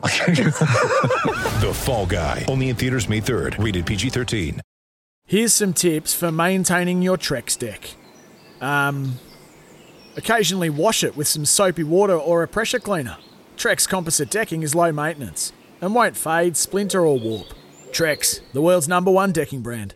The Fall Guy. Only in theaters May 3rd. Rated PG-13. Here's some tips for maintaining your Trex deck. Um, occasionally wash it with some soapy water or a pressure cleaner. Trex composite decking is low maintenance and won't fade, splinter, or warp. Trex, the world's number one decking brand.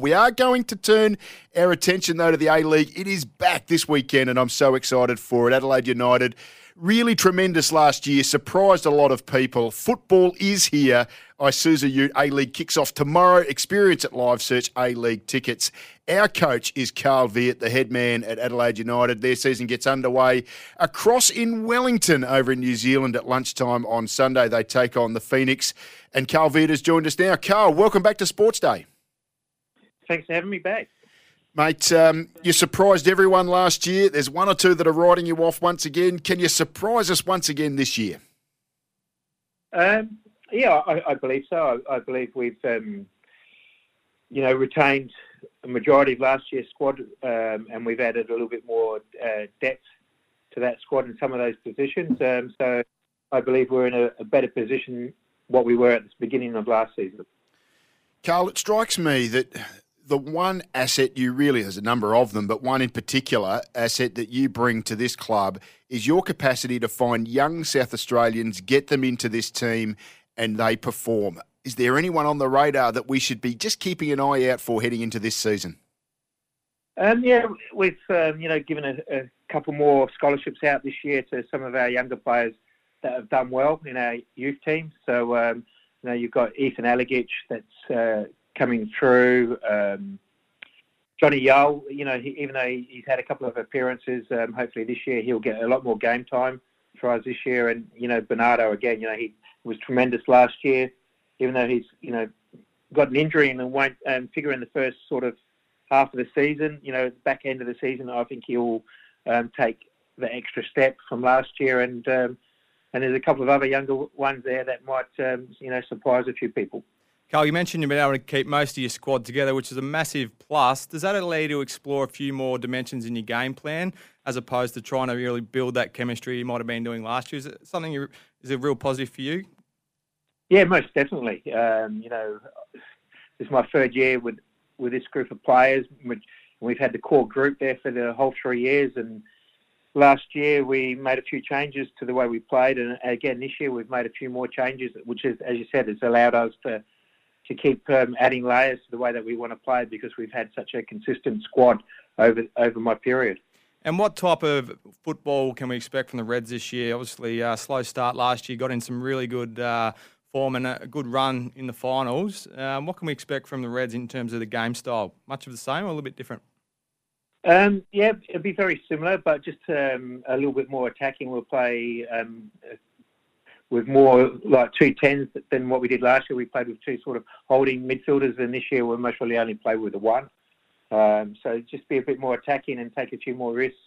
We are going to turn our attention though to the A League. It is back this weekend, and I'm so excited for it. Adelaide United, really tremendous last year, surprised a lot of people. Football is here. Isuzu Ute A League kicks off tomorrow. Experience at Live Search A League tickets. Our coach is Carl Veart, the head man at Adelaide United. Their season gets underway across in Wellington over in New Zealand at lunchtime on Sunday. They take on the Phoenix, and Carl Veart has joined us now. Carl, welcome back to Sports Day. Thanks for having me back. Mate, um, you surprised everyone last year. There's one or two that are writing you off once again. Can you surprise us once again this year? Um, yeah, I, I believe so. I, I believe we've, um, you know, retained a majority of last year's squad, um, and we've added a little bit more uh, depth to that squad in some of those positions. Um, so I believe we're in a, a better position what we were at the beginning of last season. Carl, it strikes me that the one asset you really, there's a number of them, but one in particular asset that you bring to this club is your capacity to find young South Australians, get them into this team, and they perform. Is there anyone on the radar that we should be just keeping an eye out for heading into this season? Um, yeah, we've um, you know given a, a, couple more scholarships out this year to some of our younger players that have done well in our youth team. So um, you know you've got Ethan Alagich that's uh, coming through. Um, Jonny Yull, you know, he, even though he's had a couple of appearances, um, hopefully this year he'll get a lot more game time us this year. And you know, Bernardo again, you know, he was tremendous last year, even though he's you know got an injury and won't um, figure in the first sort of half of the season. You know, back end of the season, I think he'll um, take the extra step from last year. And um, and there's a couple of other younger ones there that might um, you know surprise a few people. Carl, you mentioned you've been able to keep most of your squad together, which is a massive plus. Does that allow you to explore a few more dimensions in your game plan as opposed to trying to really build that chemistry you might have been doing last year? Is it something you, is a real positive for you? Yeah, most definitely. Um, you know, this is my third year with with this group of players. Which we've had the core group there for the whole three years, and last year we made a few changes to the way we played, and again this year we've made a few more changes, which is, as you said, has allowed us to to keep um, adding layers to the way that we want to play because we've had such a consistent squad over over my period. And what type of football can we expect from the Reds this year? Obviously, uh, slow start last year, got in some really good uh, form and a good run in the finals. Um, what can we expect from the Reds in terms of the game style? Much of the same or a little bit different? Um, yeah, it'll be very similar, but just um, a little bit more attacking. We'll play um, with more like two tens than what we did last year. We played with two sort of holding midfielders, and this year we're most probably only play with a one. Um, so just be a bit more attacking and take a few more risks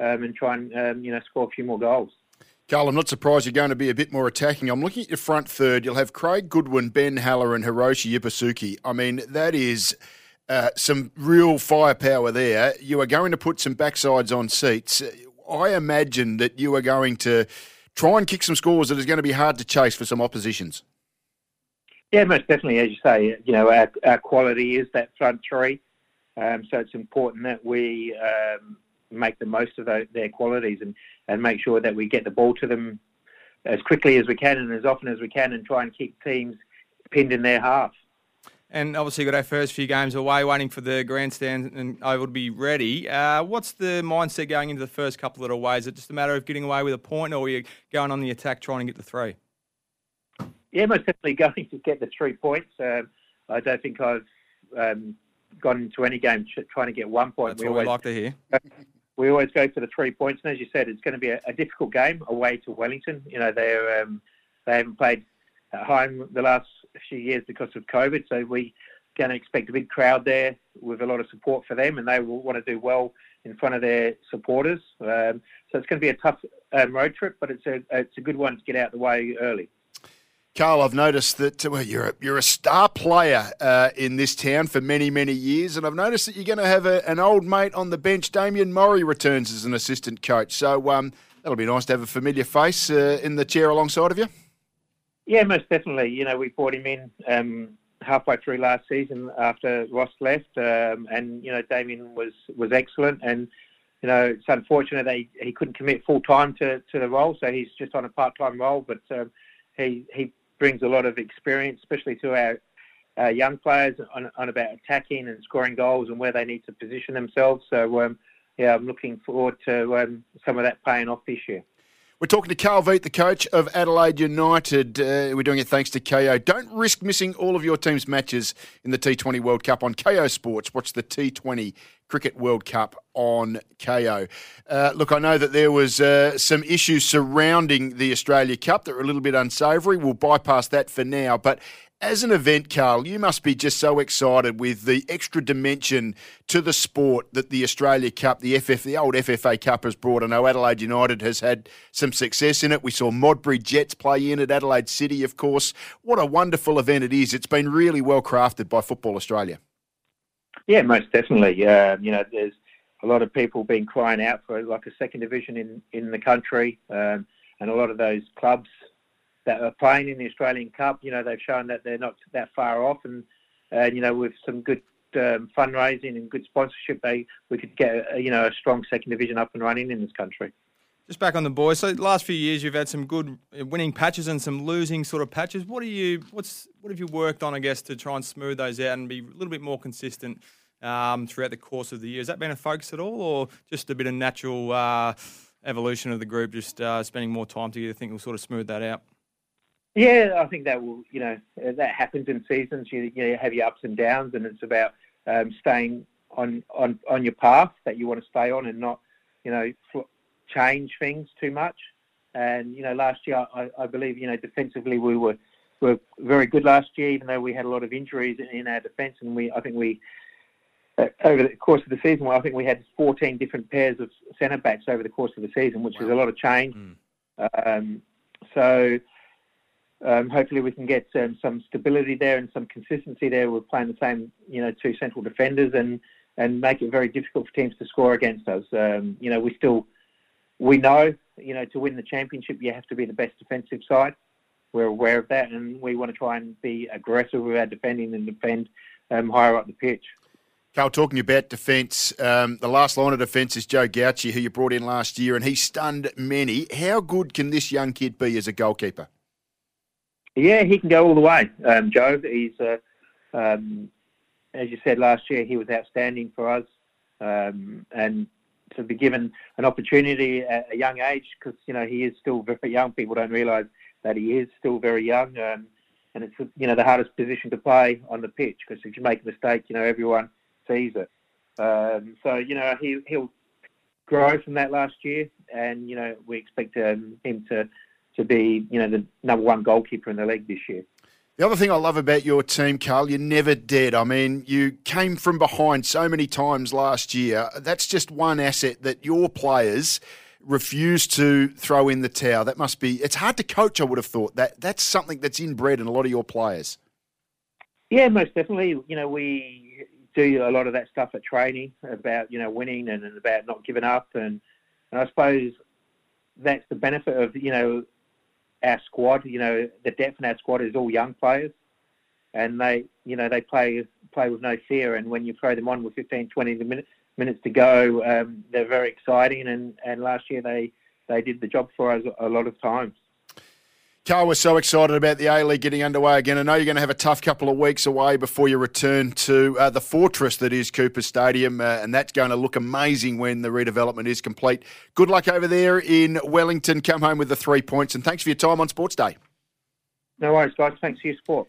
um, and try and um, you know score a few more goals. Carl, I'm not surprised you're going to be a bit more attacking. I'm looking at your front third. You'll have Craig Goodwin, Ben Haller, and Hiroshi Ibusuki. I mean, that is uh, some real firepower there. You are going to put some backsides on seats. I imagine that you are going to try and kick some scores that is going to be hard to chase for some oppositions. Yeah, most definitely. As you say, you know, our, our quality is that front three. Um, so it's important that we um, make the most of those, their qualities and, and make sure that we get the ball to them as quickly as we can and as often as we can and try and keep teams pinned in their half. And obviously, got our first few games away, waiting for the grandstand and Oval to be ready. Uh, what's the mindset going into the first couple of away? Is it just a matter of getting away with a point, or are you going on the attack trying to get the three? Yeah, most definitely going to get the three points. Um, I don't think I've um, gone into any game trying to get one point. That's we always, we like to hear. We always go for the three points, and as you said, it's going to be a, a difficult game away to Wellington. You know, they're um, they haven't played at home the last few years because of COVID, so we going to expect a big crowd there with a lot of support for them, and they will want to do well in front of their supporters. Um, so it's going to be a tough um, road trip, but it's a it's a good one to get out the way early. Carl, I've noticed that well, you're a, you're a star player uh, in this town for many many years, and I've noticed that you're going to have a, an old mate on the bench. Damian Mori returns as an assistant coach, so um, that'll be nice to have a familiar face uh, in the chair alongside of you. Yeah, most definitely. You know, we brought him in um, halfway through last season after Ross left, um, and you know, Damian was was excellent. And you know, it's unfortunate that he, he couldn't commit full time to, to the role, so he's just on a part time role. But um, he he brings a lot of experience, especially to our uh, young players on, on about attacking and scoring goals and where they need to position themselves. So um, yeah, I'm looking forward to um, some of that paying off this year. We're talking to Carl Veart, the coach of Adelaide United. Uh, we're doing it thanks to Kayo. Don't risk missing all of your team's matches in the T20 World Cup on Kayo Sports. Watch the T20 Cricket World Cup on Kayo. Uh, look, I know that there was uh, some issues surrounding the Australia Cup that were a little bit unsavoury. We'll bypass that for now. But as an event, Carl, you must be just so excited with the extra dimension to the sport that the Australia Cup, the FF, the old FFA Cup has brought. I know Adelaide United has had some success in it. We saw Modbury Jets play in at Adelaide City, of course. What a wonderful event it is. It's been really well crafted by Football Australia. Yeah, most definitely. Uh, you know, there's a lot of people been crying out for like a second division in in the country, um, and a lot of those clubs that are playing in the Australian Cup, you know, they've shown that they're not that far off, and and you know, with some good um, fundraising and good sponsorship, they we could get a, you know a strong second division up and running in this country. Just back on the boys. So, last few years, you've had some good winning patches and some losing sort of patches. What are you? What's what have you worked on? I guess to try and smooth those out and be a little bit more consistent um, throughout the course of the year. Has that been a focus at all, or just a bit of natural uh, evolution of the group, just uh, spending more time together? I Think will sort of smooth that out. Yeah, I think that will. You know, that happens in seasons. You, you have your ups and downs, and it's about um, staying on, on on your path that you want to stay on, and not, you know, change things too much. And you know, last year I, I believe you know defensively we were were very good last year, even though we had a lot of injuries in, in our defence, and we I think we uh, over the course of the season, well, I think we had 14 different pairs of centre backs over the course of the season, which wow. is a lot of change. Mm. Um, so um, hopefully we can get um, some stability there and some consistency there. We're playing the same, you know, two central defenders and and make it very difficult for teams to score against us. Um, you know, we still we know, you know, to win the championship, you have to be the best defensive side. We're aware of that, and we want to try and be aggressive with our defending and defend um, higher up the pitch. Carl, talking about defence, um, the last line of defence is Joe Gauci, who you brought in last year, and he stunned many. How good can this young kid be as a goalkeeper? Yeah, he can go all the way, um, Joe. He's, uh, um, as you said last year, he was outstanding for us, um, and to be given an opportunity at a young age because you know he is still very young. People don't realise that he is still very young, um, and it's you know the hardest position to play on the pitch because if you make a mistake, you know everyone sees it. Um, so you know he he'll grow from that last year, and you know we expect um, him to to be you know the number one goalkeeper in the league this year. The other thing I love about your team, Carl, you're never dead. I mean, you came from behind so many times last year. That's just one asset that your players refuse to throw in the towel. That must be. It's hard to coach. I would have thought that that's something that's inbred in a lot of your players. Yeah, most definitely. You know, we do a lot of that stuff at training about you know winning and, and about not giving up, and, and I suppose that's the benefit of you know our squad, you know, the depth in our squad is all young players, and they, you know, they play play with no fear. And when you throw them on with 15, 20 minutes minutes to go, um, they're very exciting. And, and last year they they did the job for us a lot of times. Carl, we're so excited about the A League getting underway again. I know you're going to have a tough couple of weeks away before you return to uh, the fortress that is Cooper Stadium, uh, and that's going to look amazing when the redevelopment is complete. Good luck over there in Wellington. Come home with the three points, and thanks for your time on Sports Day. No worries, guys. Thanks for your support.